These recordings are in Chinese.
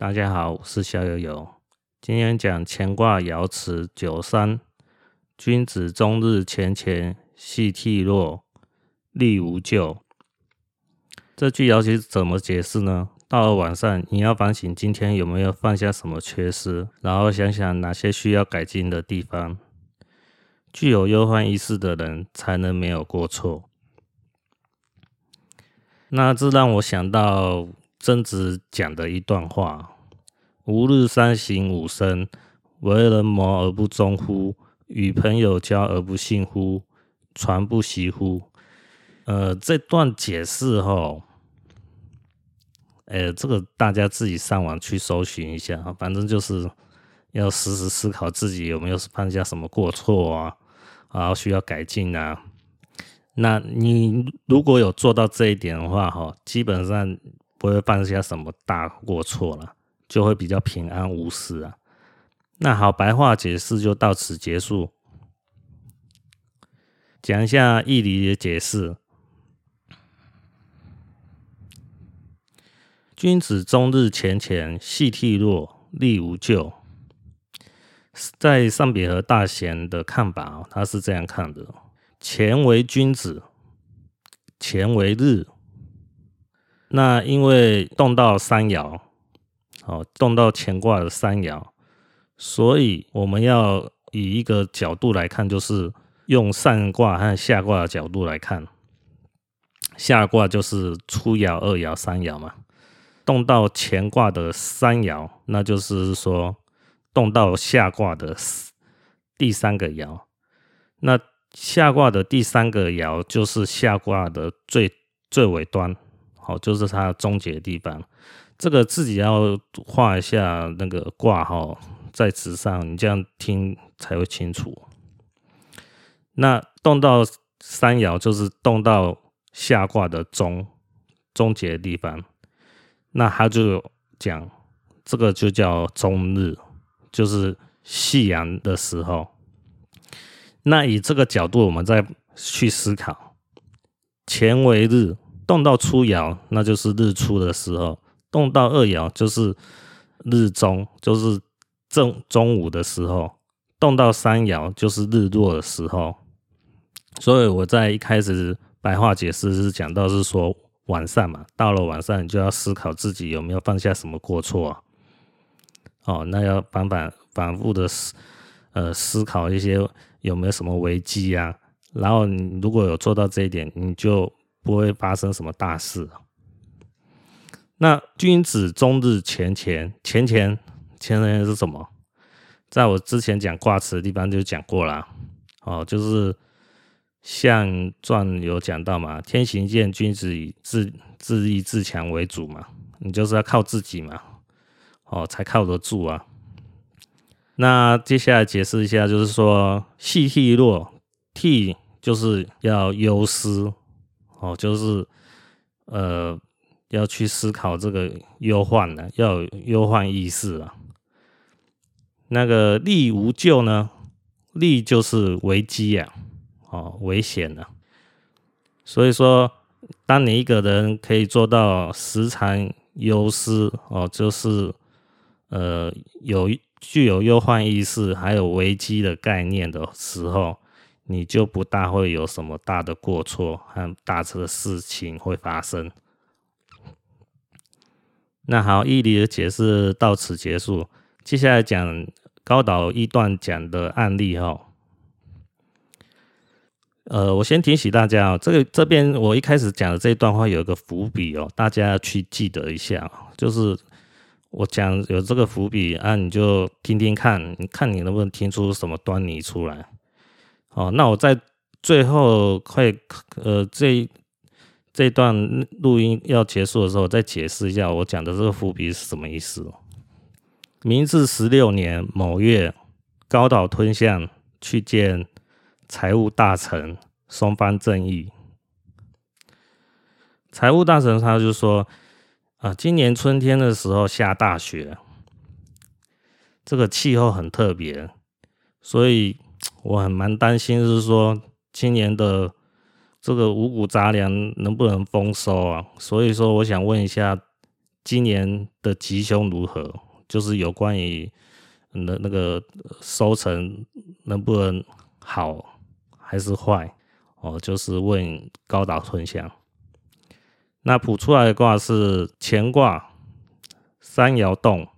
大家好，我是小友友。今天讲乾卦爻辞九三，君子终日乾乾，系惕若，力无咎。这句爻辞怎么解释呢？到了晚上，你要反省今天有没有犯下什么缺失，然后想想哪些需要改进的地方。具有忧患意识的人，才能没有过错。那这让我想到。曾子讲的一段话：“吾日三省吾身，为人谋而不忠乎？与朋友交而不信乎？传不习乎？”呃，这段解释哈，呃，这个大家自己上网去搜寻一下，反正就是要时时思考自己有没有犯下什么过错啊，然后需要改进啊。那你如果有做到这一点的话，哈，基本上。不会犯下什么大过错了，就会比较平安无事啊。那好，白话解释就到此结束。讲一下义理的解释：君子终日乾乾，系惕若，力无咎。在尚秉和大贤的看法，他是这样看的：干为君子，干为日。那因为动到三爻，哦，动到乾卦的三爻，所以我们要以一个角度来看，就是用上卦和下卦的角度来看。下卦就是初爻、二爻、三爻嘛，动到乾卦的三爻，那就是说动到下卦的第三个爻。那下卦的第三个爻就是下卦的最最尾端。好，就是它终结的地方。这个自己要画一下那个卦哈，在纸上，你这样听才会清楚。那动到三爻，就是动到下卦的终终结的地方。那他就讲，这个就叫终日，就是夕阳的时候。那以这个角度，我们再去思考，乾为日。动到初爻，那就是日出的时候；动到二爻，就是日中，就是正中午的时候；动到三爻，就是日落的时候。所以我在一开始白话解释是讲到是说晚上嘛，到了晚上你就要思考自己有没有犯下什么过错。哦，那要反反反复的思呃思考一些有没有什么危机啊，然后你如果有做到这一点，你就。不会发生什么大事。那君子终日乾乾，乾乾乾乾是什么？在我之前讲卦辞的地方就讲过了。哦，就是《象传》有讲到嘛，天行健，君子以自自立自强为主嘛。你就是要靠自己嘛，哦，才靠得住啊。那接下来解释一下，就是说系惕若，惕就是要忧思。哦，就是，呃，要去思考这个忧患呢，要有忧患意识啊。那个利无咎呢？利就是危机呀，哦，危险呢。所以说，当你一个人可以做到时常忧思，哦，就是，呃，有具有忧患意识，还有危机的概念的时候。你就不大会有什么大的过错和大车的事情会发生。那好，义理的解释到此结束。接下来讲高岛一段讲的案例哈。呃，我先提醒大家哦，这个这边我一开始讲的这一段话有一个伏笔哦，大家要去记得一下。就是我讲有这个伏笔啊，你就听听看，你看你能不能听出什么端倪出来。哦，那我在最后快呃这这段录音要结束的时候，再解释一下我讲的这个伏笔是什么意思。明治十六年某月，高岛吞象去见财务大臣松方正义。财务大臣他就说啊，今年春天的时候下大雪，这个气候很特别，所以。我很蛮担心，是说今年的这个五谷杂粮能不能丰收啊？所以说，我想问一下，今年的吉凶如何，就是有关于那那个收成能不能好还是坏哦，就是问高岛春香。那卜出来的卦是乾卦三爻动，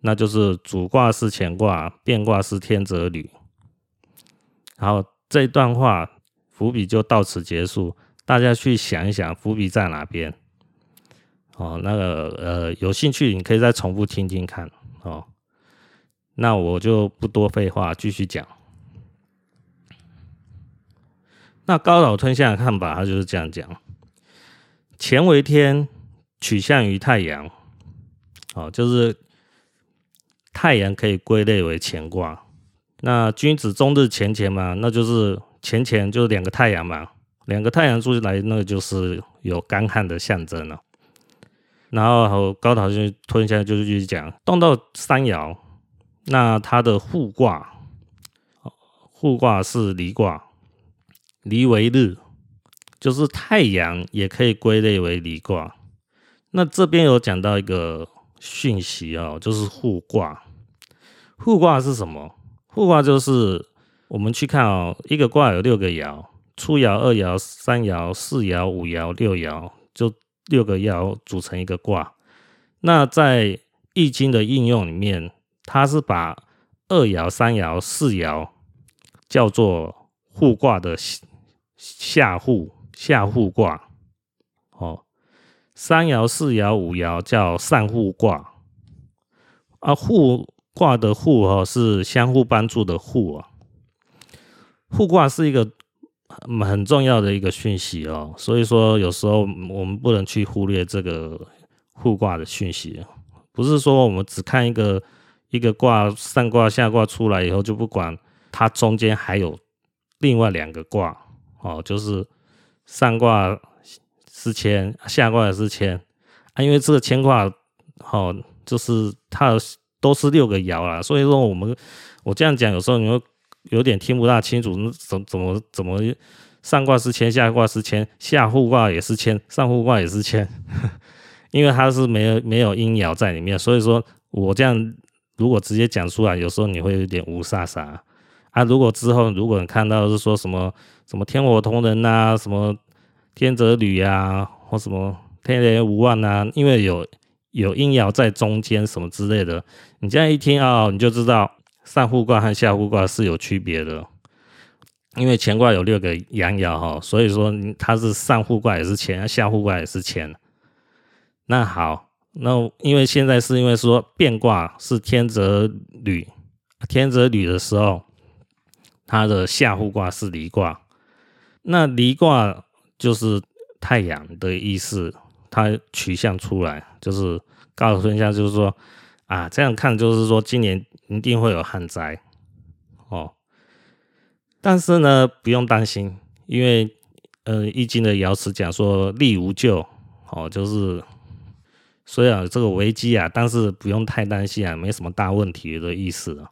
那就是主卦是乾卦，变卦是天泽履。然后这一段话伏笔就到此结束，大家去想一想伏笔在哪边。哦，那个呃，有兴趣你可以再重复听听看哦。那我就不多废话，继续讲。那高岛吞象的看法，他就是这样讲。乾为天，取象于太阳，哦，就是太阳可以归类为乾卦。那君子终日乾乾嘛，那就是乾乾就是两个太阳嘛，两个太阳出来，那就是有干旱的象征了。然后高岛就吞下来，就是继续讲，动到三爻，那它的互卦，互卦是离卦，离为日。就是太阳也可以归类为离卦。那这边有讲到一个讯息哦，就是互卦。互卦是什么？互卦就是我们去看哦，一个卦有六个爻，初爻、二爻、三爻、四爻、五爻、六爻，就六个爻组成一个卦。那在易经的应用里面，它是把二爻、三爻、四爻叫做互卦的下互。下互卦，哦，三爻、四爻、五爻叫上互卦，啊，互卦的互哦是相互帮助的互啊，互卦是一个很重要的一个讯息哦，所以说有时候我们不能去忽略这个互卦的讯息，不是说我们只看一个一个卦上卦下卦出来以后就不管它中间还有另外两个卦哦，就是。上卦是千，下卦也是千啊，因为这个乾卦，哦，就是它都是六个爻啦，所以说我们我这样讲，有时候你会有点听不大清楚，怎怎么怎么上卦是干，下卦是干，下互卦也是干，上互卦也是干，因为它是没有没有阴爻在里面，所以说我这样如果直接讲出来，有时候你会有点无煞煞。啊，如果之后如果你看到是说什么什么天火同人呐、什么天泽履啊，或什么天雷无妄啊，因为有有阴爻在中间什么之类的，你这样一听啊、哦，你就知道上互卦和下互卦是有区别的。因为乾卦有六个阳爻哈，所以说它是上互卦也是乾，下互卦也是乾。那好，那因为现在是因为说变卦是天泽履，天泽履的时候。它的下互卦是离卦，那离卦就是太阳的意思，它取象出来就是高岛吞象，就是说啊，这样看就是说今年一定会有旱灾哦。但是呢，不用担心，因为呃，易经的爻辞讲说利无咎哦，就是虽然这个危机啊，但是不用太担心啊，没什么大问题的意思啊。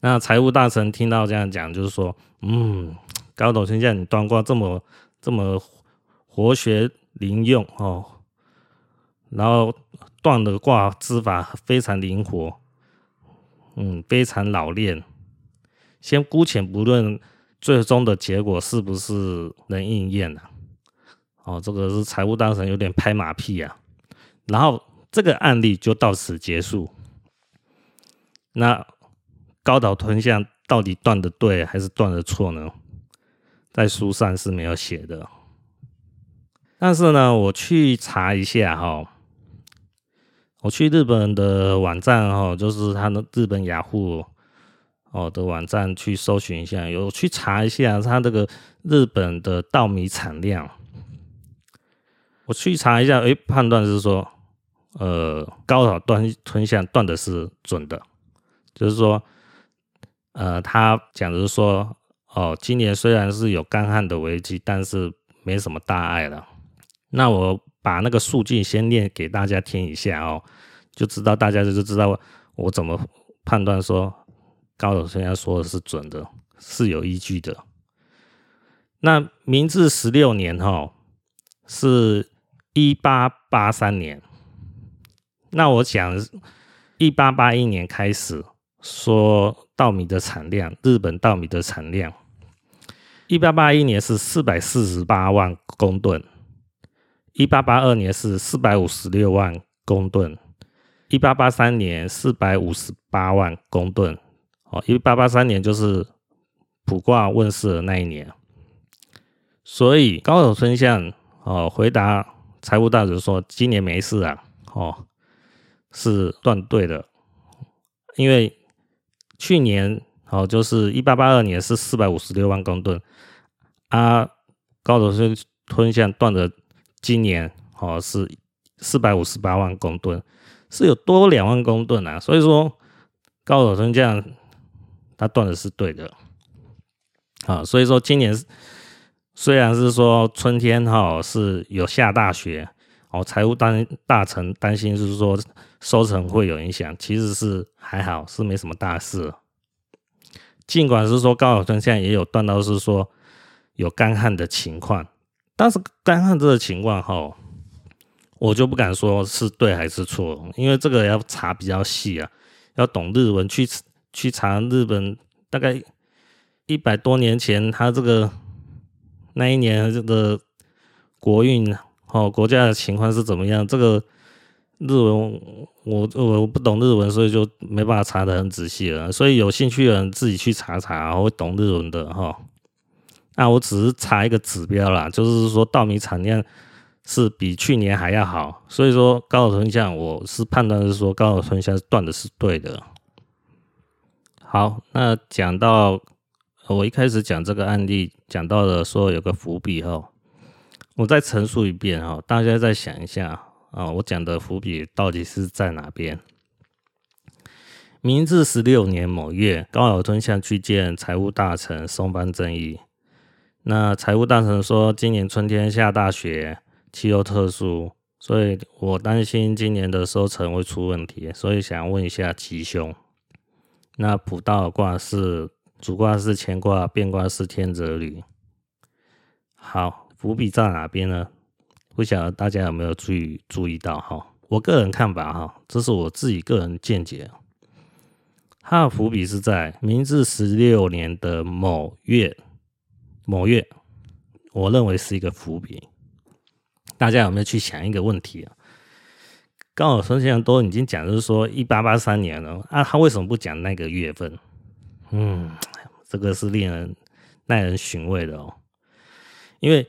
那财务大臣听到这样讲，就是说，嗯，高岛吞象你断卦这么这么活学灵用哦，然后断的卦之法非常灵活，嗯，非常老练。先姑且不论最终的结果是不是能应验呢？哦，这个是财务大臣有点拍马屁啊。然后这个案例就到此结束。那。高岛吞象到底断的对还是断的错呢？在书上是没有写的，但是呢，我去查一下哈，我去日本的网站哈，就是他的日本雅虎哦的网站去搜寻一下，有去查一下他这个日本的稻米产量，我去查一下，哎，判断是说，呃，高岛断吞象断的是准的，就是说。呃，他讲的是说，哦，今年虽然是有干旱的危机，但是没什么大碍了。那我把那个数据先念给大家听一下哦，就知道大家就知道我怎么判断说高岛吞象说的是准的，是有依据的。那明治十六年哈、哦，是一八八三年。那我讲一八八一年开始说稻米的产量，日本稻米的产量，一八八一年是四百四十八万公吨，一八八二年是四百五十六万公吨，一八八三年四百五十八万公吨。哦，一八八三年就是卜卦问世的那一年，所以高岛春象哦回答财务大臣说今年没事啊，哦是断对的，因为去年哦就是一八八二年是四百五十六万公吨，啊高岛春春象断的今年哦是四百五十八万公吨，是有多两万公吨啊，所以说高岛春象。他断的是对的，啊，所以说今年虽然是说春天哈是有下大雪哦，财务担大臣担心是说收成会有影响，其实是还好，是没什么大事。尽管是说高岛春象也有断到是说有干旱的情况，但是干旱这个情况哈，我就不敢说是对还是错，因为这个要查比较细啊，要懂日文去。去查日本大概一百多年前，他这个那一年这个国运哦，国家的情况是怎么样？这个日文我我不懂日文，所以就没办法查得很仔细了。所以有兴趣的人自己去查查，会懂日文的哈。那我只是查一个指标啦，就是说稻米产量是比去年还要好，所以说高岛春象，我是判断是说高岛春象断的是对的。好，那讲到我一开始讲这个案例，讲到了说有个伏笔哈，我再陈述一遍哈，大家再想一下啊，我讲的伏笔到底是在哪边？明治十六年某月，高岛春象去见财务大臣松方正义，那财务大臣说，今年春天下大雪，气候特殊，所以我担心今年的收成会出问题，所以想问一下吉凶。那卜道卦是主卦是乾卦，变卦是天泽履。好，伏笔在哪边呢？不晓得大家有没有注意注意到哈？我个人看法哈，这是我自己个人见解。它的伏笔是在明治十六年的某月，某月，我认为是一个伏笔。大家有没有去想一个问题啊？高岛春象都已经讲，就是说一八八三年了啊，他为什么不讲那个月份？嗯，这个是令人耐人寻味的哦。因为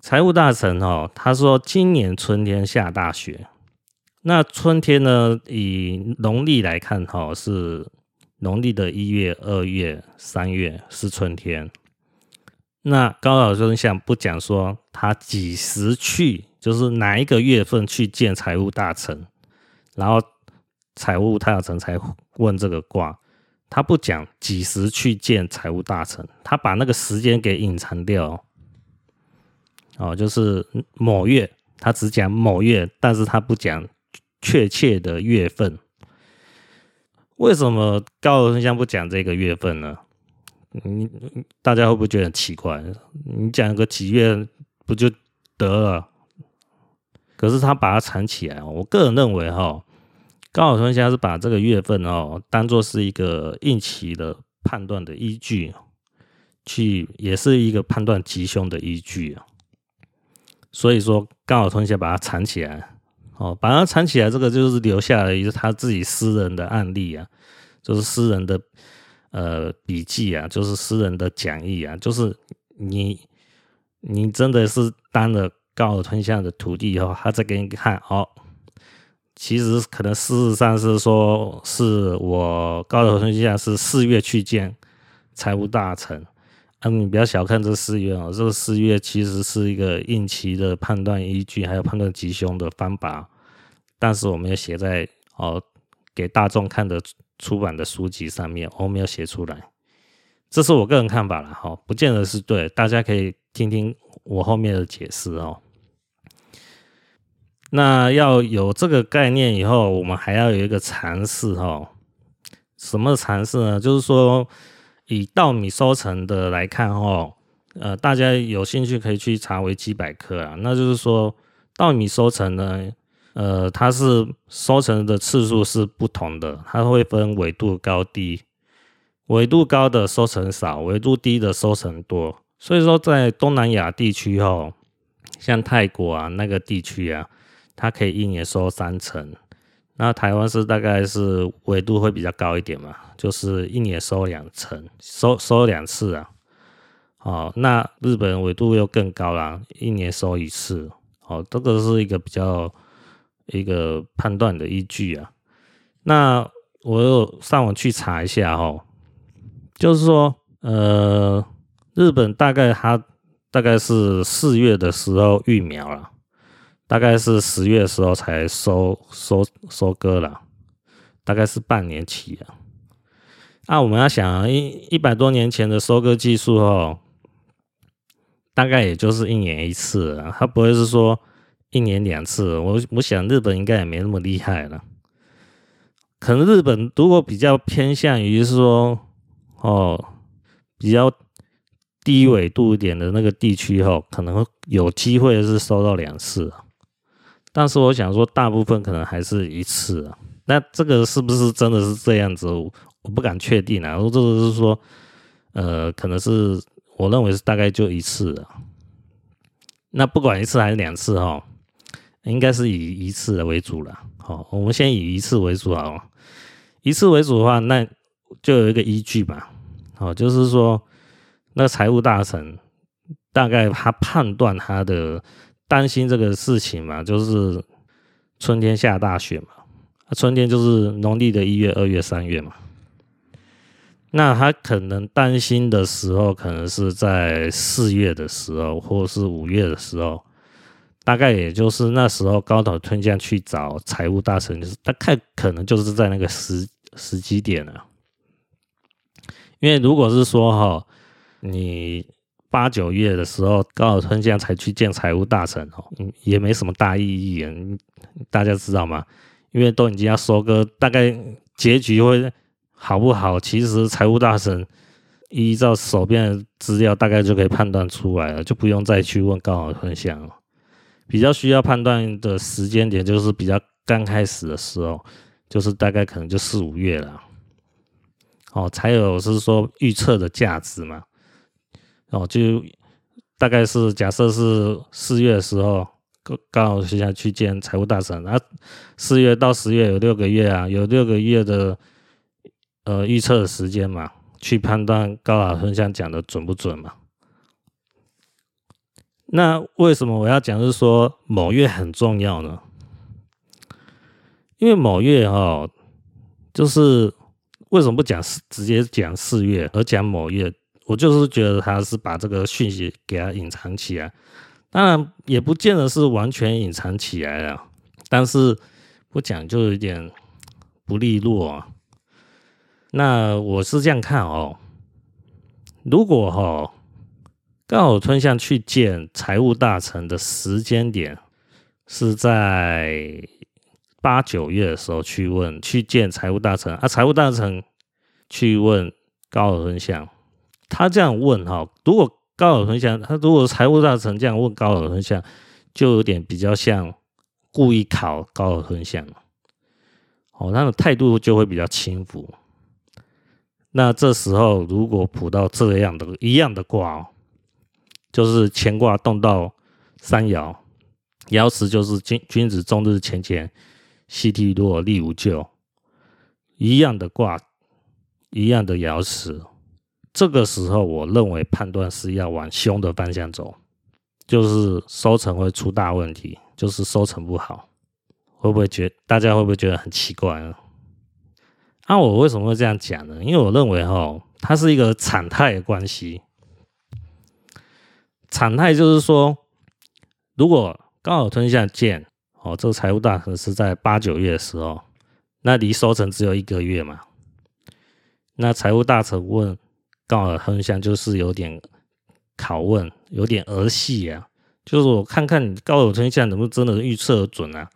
财务大臣哦，他说今年春天下大雪，那春天呢，以农历来看哈，是农历的一月、二月、三月是春天。那高岛春象不讲说他几时去。就是哪一个月份去见财务大臣，然后财务大臣才问这个卦，他不讲几时去见财务大臣，他把那个时间给隐藏掉。哦，就是某月，他只讲某月，但是他不讲确切的月份。为什么高岛春象不讲这个月份呢？你大家会不会觉得很奇怪？你讲个几月不就得了？可是他把它藏起来，我个人认为哈，高岛春象是把这个月份哦当做是一个应期的判断的依据，去也是一个判断吉凶的依据。所以说高晓春象把它藏起来，哦，把它藏起来，这个就是留下了一个他自己私人的案例啊，就是私人的呃笔记啊，就是私人的讲义啊，就是你你真的是当了。高尔吞象的徒弟以后，他再给你看哦。其实可能事实上是说，是我高尔吞象是四月去见财务大臣。嗯，你不要小看这四月哦，这个四月其实是一个应期的判断依据，还有判断吉凶的方法。但是我没有写在哦给大众看的出版的书籍上面，我没有写出来。这是我个人看法了哈，不见得是对，大家可以听听我后面的解释哦。那要有这个概念以后，我们还要有一个尝试哈。什么尝试呢？就是说，以稻米收成的来看哈，呃，大家有兴趣可以去查维基百科啊。那就是说，稻米收成呢，呃，它是收成的次数是不同的，它会分纬度高低，纬度高的收成少，纬度低的收成多。所以说，在东南亚地区哦，像泰国啊那个地区啊，它可以一年收三成。那台湾是大概是纬度会比较高一点嘛，就是一年收两成，收收两次啊。哦，那日本纬度又更高啦，一年收一次。哦，这个是一个比较一个判断的依据啊。那我有上网去查一下哦，就是说，呃，日本大概它大概是四月的时候育苗了，大概是十月的时候才收收收割了，大概是半年期啊。那我们要想一一百多年前的收割技术哦。大概也就是一年一次啊，他不会是说一年两次。我我想日本应该也没那么厉害了。可能日本如果比较偏向于说哦，比较低纬度一点的那个地区哦，可能有机会是收到两次。但是我想说，大部分可能还是一次。那这个是不是真的是这样子？我不敢确定啊。这个是说，呃，可能是。我认为是大概就一次，那不管一次还是两次哈，应该是以一次为主了。好，我们先以一次为主啊。一次为主的话，那就有一个依据吧。好，就是说，那财务大臣大概他判断他的担心这个事情嘛，就是春天下大雪嘛，春天就是农历的一月、二月、三月嘛。那他可能担心的时候，可能是在四月的时候，或是五月的时候，大概也就是那时候高岛吞象去找财务大臣，就是大概可能就是在那个时时机点了。因为如果是说哈，你八九月的时候高岛吞象才去见财务大臣哦，也没什么大意义啊，大家知道吗？因为都已经要收割，大概结局会。好不好？其实财务大臣依照手边的资料，大概就可以判断出来了，就不用再去问高岛吞象了。比较需要判断的时间点，就是比较刚开始的时候，就是大概可能就四五月了。哦，才有是说预测的价值嘛。哦，就大概是假设是四月的时候，高岛吞象去见财务大臣，啊，四月到十月有六个月啊，有六个月的。呃，预测的时间嘛，去判断高岛吞象讲的准不准嘛？那为什么我要讲是说某月很重要呢？因为某月哈，就是为什么不讲四，直接讲四月，而讲某月？我就是觉得他是把这个讯息给他隐藏起来，当然也不见得是完全隐藏起来了，但是不讲就有点不利落啊。那我是这样看哦，如果哈、哦、高岛吞象去见财务大臣的时间点是在八九月的时候去问去见财务大臣。啊，财务大臣去问高尔吞象，他这样问哈、如果高尔吞象他如果财务大臣这样问高尔吞象，就有点比较像故意考高尔吞象，哦，他的态度就会比较轻浮。那这时候如果卜到这样的一样的卦哦，就是乾卦动到三爻，爻辞就是君君子终日乾乾，夕惕若，厉无咎。一样的卦，一样的爻辞，这个时候我认为判断是要往凶的方向走，就是收成会出大问题，就是收成不好，会不会觉大家会不会觉得很奇怪呢？那、我为什么会这样讲呢？因为我认为哈，它是一个常态的关系。常态就是说，如果高尔吞下剑哦，这个财务大臣是在八九月的时候，那离收成只有一个月嘛。那财务大臣问高尔吞象，就是有点拷问，有点儿戏啊。就是我看看你高尔吞象能不能真的预测准啊？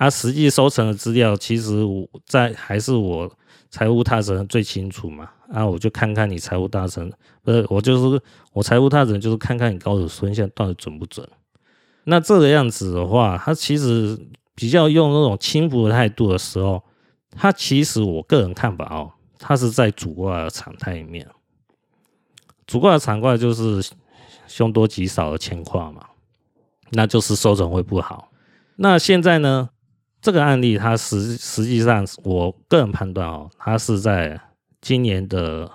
啊，实际收成的资料，其实我在还是我。财务大臣最清楚嘛？啊，我就看看你财务大臣，不是我就是我财务大臣，就是看看你高岛吞象到底准不准。那这个样子的话，他其实比较用那种轻浮的态度的时候，他其实我个人看法哦，他是在主卦的常态里面。主卦的常卦就是凶多吉少的情况嘛，那就是收成会不好。那现在呢，这个案例它实实际上，我个人判断哦，它是在今年的，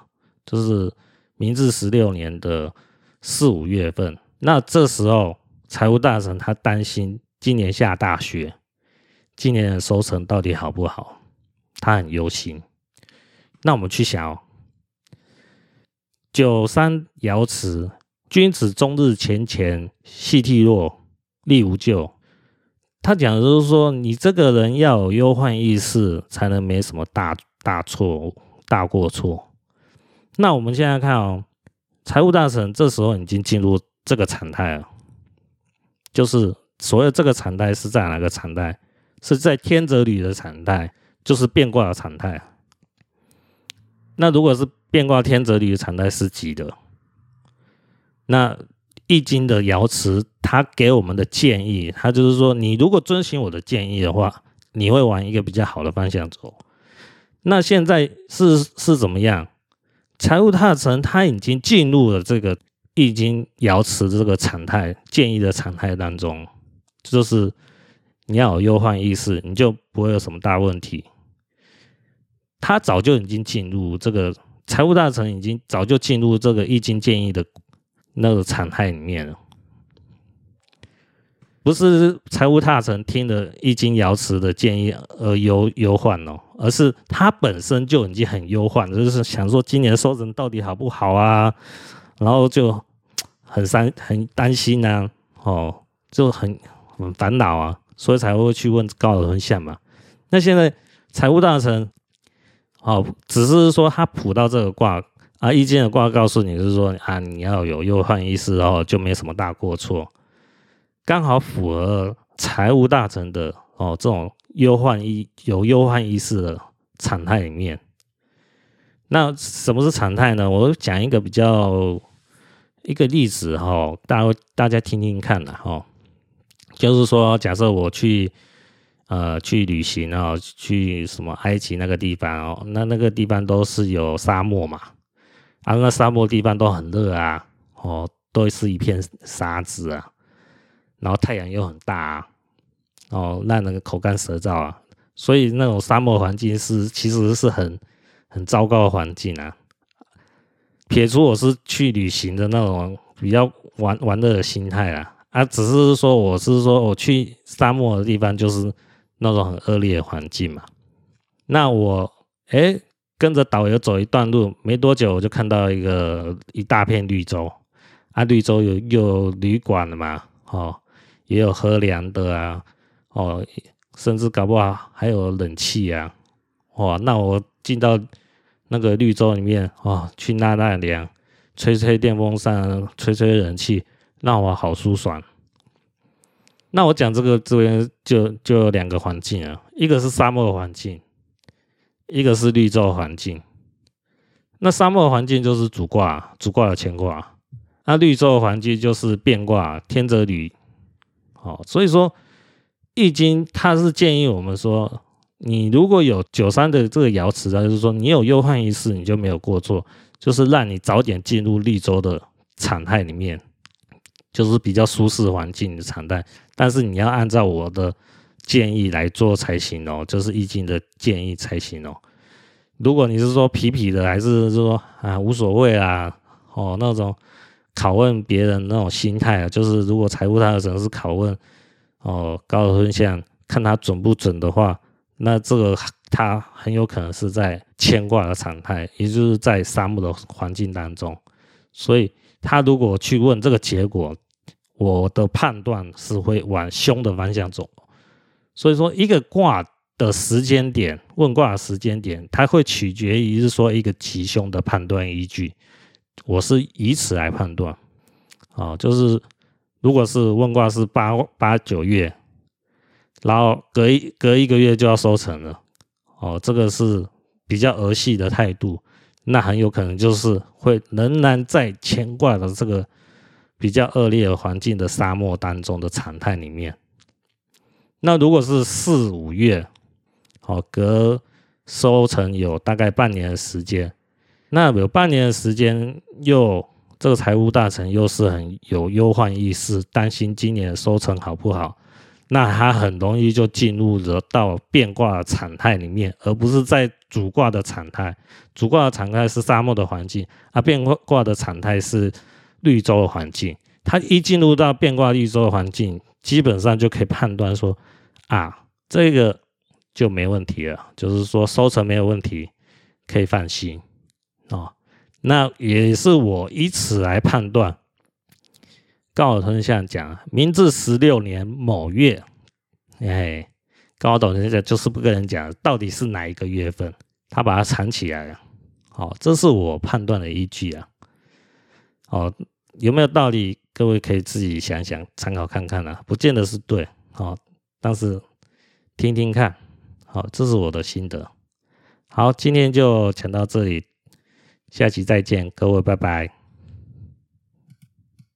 就是明治十六年的四五月份。那这时候。财务大臣他担心今年下大雪，今年的收成到底好不好？他很忧心。那我们去想哦，九三爻辞，君子终日乾乾，系涕弱，力无咎。他讲的就是说，你这个人要有忧患意识，才能没什么大大错大过错。那我们现在看哦，财务大臣这时候已经进入这个常态了。就是所谓这个常态是在哪个常态？是在天泽履的常态，就是变卦的常态。那如果是变卦天泽履的常态是吉的，那易经的爻辞他给我们的建议，他就是说，你如果遵循我的建议的话，你会往一个比较好的方向走。那现在是是怎么样？财务大臣他已经进入了这个。易经爻辞这个常态建议的常态当中，就是你要有忧患意识，你就不会有什么大问题。他早就已经进入这个财务大臣，已经早就进入这个易经建议的那个常态里面了。不是财务大臣听了易经爻辞的建议而忧忧患哦，而是他本身就已经很忧患，就是想说今年收成到底好不好啊？然后就很担很担心呐、啊，哦，就很很烦恼啊，所以才会去问高尔文相嘛。那现在财务大臣，哦，只是说他卜到这个卦啊，易经的卦告诉你是说啊，你要有忧患意识哦，就没什么大过错，刚好符合财务大臣的哦这种忧患意有忧患意识的常态里面。那什么是常态呢？我讲一个比较一个例子哈，大家大家听听看啦哈。就是说，假设我去呃去旅行啊，去什么埃及那个地方哦，那那个地方都是有沙漠嘛，啊，那沙漠地方都很热啊，哦，都是一片沙子啊，然后太阳又很大啊，哦，让人口干舌燥啊，所以那种沙漠环境是其实是很。很糟糕的环境啊！撇除我是去旅行的那种比较玩玩乐的心态啊，啊，只是说我是说我去沙漠的地方，就是那种很恶劣的环境嘛。那我哎、跟着导游走一段路，没多久我就看到一个一大片绿洲啊，绿洲有有旅馆的嘛，哦，也有喝凉的啊，哦，甚至搞不好还有冷气啊，哇，那我进到。那个绿洲里面哦，去纳纳凉，吹吹电风扇，吹吹冷气，让我好舒爽。那我讲这个这边就就有两个环境啊，一个是沙漠环境，一个是绿洲环境。那沙漠环境就是主卦，主卦的乾卦。那绿洲环境就是变卦，天泽履。好，所以说《易经》它是建议我们说。你如果有九三的这个爻辞啊，就是说你有忧患意识，你就没有过错，就是让你早点进入绿洲的常态里面，就是比较舒适环境的常态。但是你要按照我的建议来做才行哦，就是易经的建议才行哦。如果你是说皮皮的，还是说啊无所谓啊，哦那种拷问别人那种心态啊，就是如果财务大臣是拷问哦高尔夫相，看他准不准的话。那这个它很有可能是在牵挂的常态，也就是在沙漠的环境当中，所以他如果去问这个结果，我的判断是会往凶的方向走。所以说，一个卦的时间点，问卦的时间点，它会取决于是说一个吉凶的判断依据。我是以此来判断，啊，就是如果是问卦是八八九月。然后隔一隔一个月就要收成了，哦，这个是比较儿戏的态度，那很有可能就是会仍然在乾卦的这个比较恶劣环境的沙漠当中的常态里面。那如果是四五月，好，隔收成有大概半年的时间，那有半年的时间，又这个财务大臣又是很有忧患意识，担心今年的收成好不好，那他很容易就进入了到变卦的常态里面，而不是在主卦的常态。主卦的常态是沙漠的环境，而变卦的常态是绿洲的环境。他一进入到变卦绿洲的环境，基本上就可以判断说，啊，这个。就没问题了，就是说收成没有问题，可以放心哦。那也是我以此来判断。高岛吞象讲，明治十六年某月，哎，高岛吞象就是不跟人讲到底是哪一个月份，他把它藏起来了。好、哦，这是我判断的依据啊。哦，有没有道理？各位可以自己想想，参考看看啊，不见得是对，哦，但是听听看。好，这是我的心得。好，今天就讲到这里，下期再见，各位，拜拜。